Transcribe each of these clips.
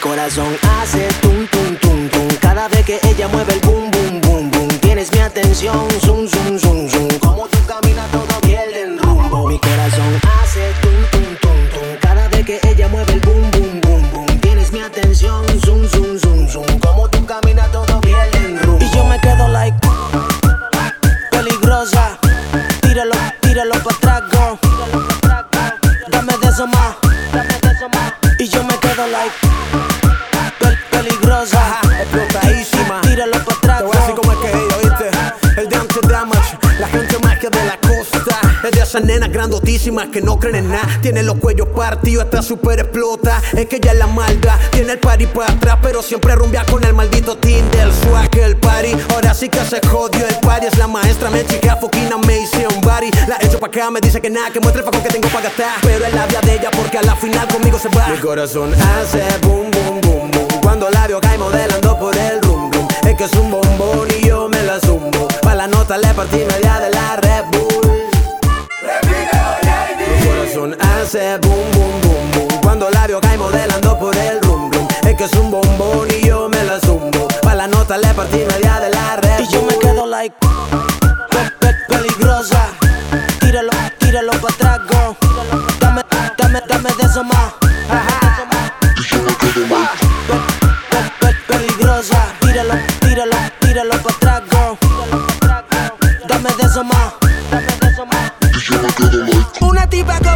Corazón hace tum tum tum tum cada vez que ella mueve el boom boom boom boom. Tienes mi atención, zum zum zum zum. Como tú caminas todo pierde el rumbo. Mi corazón hace tum tum tum tum cada vez que ella mueve el boom boom boom boom. Tienes mi atención, esas nenas grandotísimas que no creen en nada. Tiene los cuellos partidos, está súper explota. Es que ella es la maldad, tiene el party para atrás, pero siempre rumbia con el maldito team del swag. El party, ahora sí que se jodió el party. Es la maestra, me chica, fucking amazing body. La echo pa' acá, me dice que nada, que muestre el facón que tengo para gastar. Pero es la vía de ella porque a la final conmigo se va. Mi corazón hace boom, boom, boom, boom. Cuando la veo cae modelando por el rum, rum. Es que es un bombón y yo me la zumbo. Pa' la nota le partí media de la Red Bull. Hace boom, boom, boom, boom. Cuando la veo cae modelando por el rum, rum. Es que es un bombón y yo me la zumbo. Pa' la nota le partí media de la Red Y yo me quedo like pe- pe- peligrosa. Tíralo, tíralo pa' atrás, girl. Dame, dame, dame de eso más. Pe- pe- pe- peligrosa. Tíralo, tíralo, tíralo pa' atrás, girl. Dame de eso más. Una tipa tú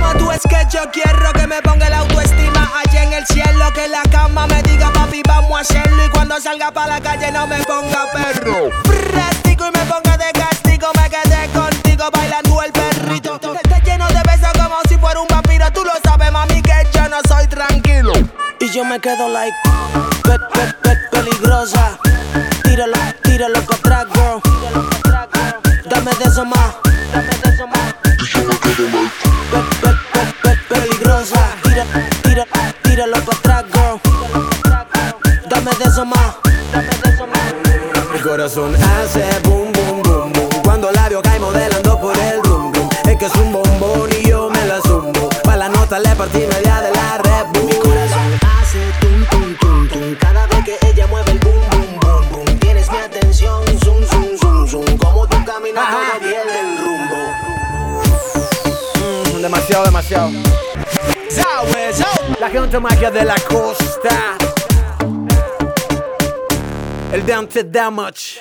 que yo quiero que me ponga el autoestima allá en el cielo. Que la cama me diga, papi, vamos a hacerlo. Y cuando salga para la calle no me ponga perro. Práctico y me ponga de castigo. Me quedé contigo bailando el perrito. Te lleno de besos como si fuera un vampiro. Tú lo sabes, mami, que yo no soy tranquilo. Y yo me quedo like pe- pe- pe- peligrosa. Tíralo, tíralo atrás, girl. Dame de eso más. Corazón hace boom, boom, boom, boom. Cuando la veo cae modelando por el rum, rum. Es que es un bombón y yo me la zumbo. Pa' la nota le partí media de la Red Bull. Mi corazón hace tum tum tum tum cada vez que ella mueve el boom boom boom boom. Tienes mi atención, zum zum zum zum. Como tú caminas todo pierde el rumbo. Mm, demasiado, demasiado. La gente magia de la costa. El dance that much.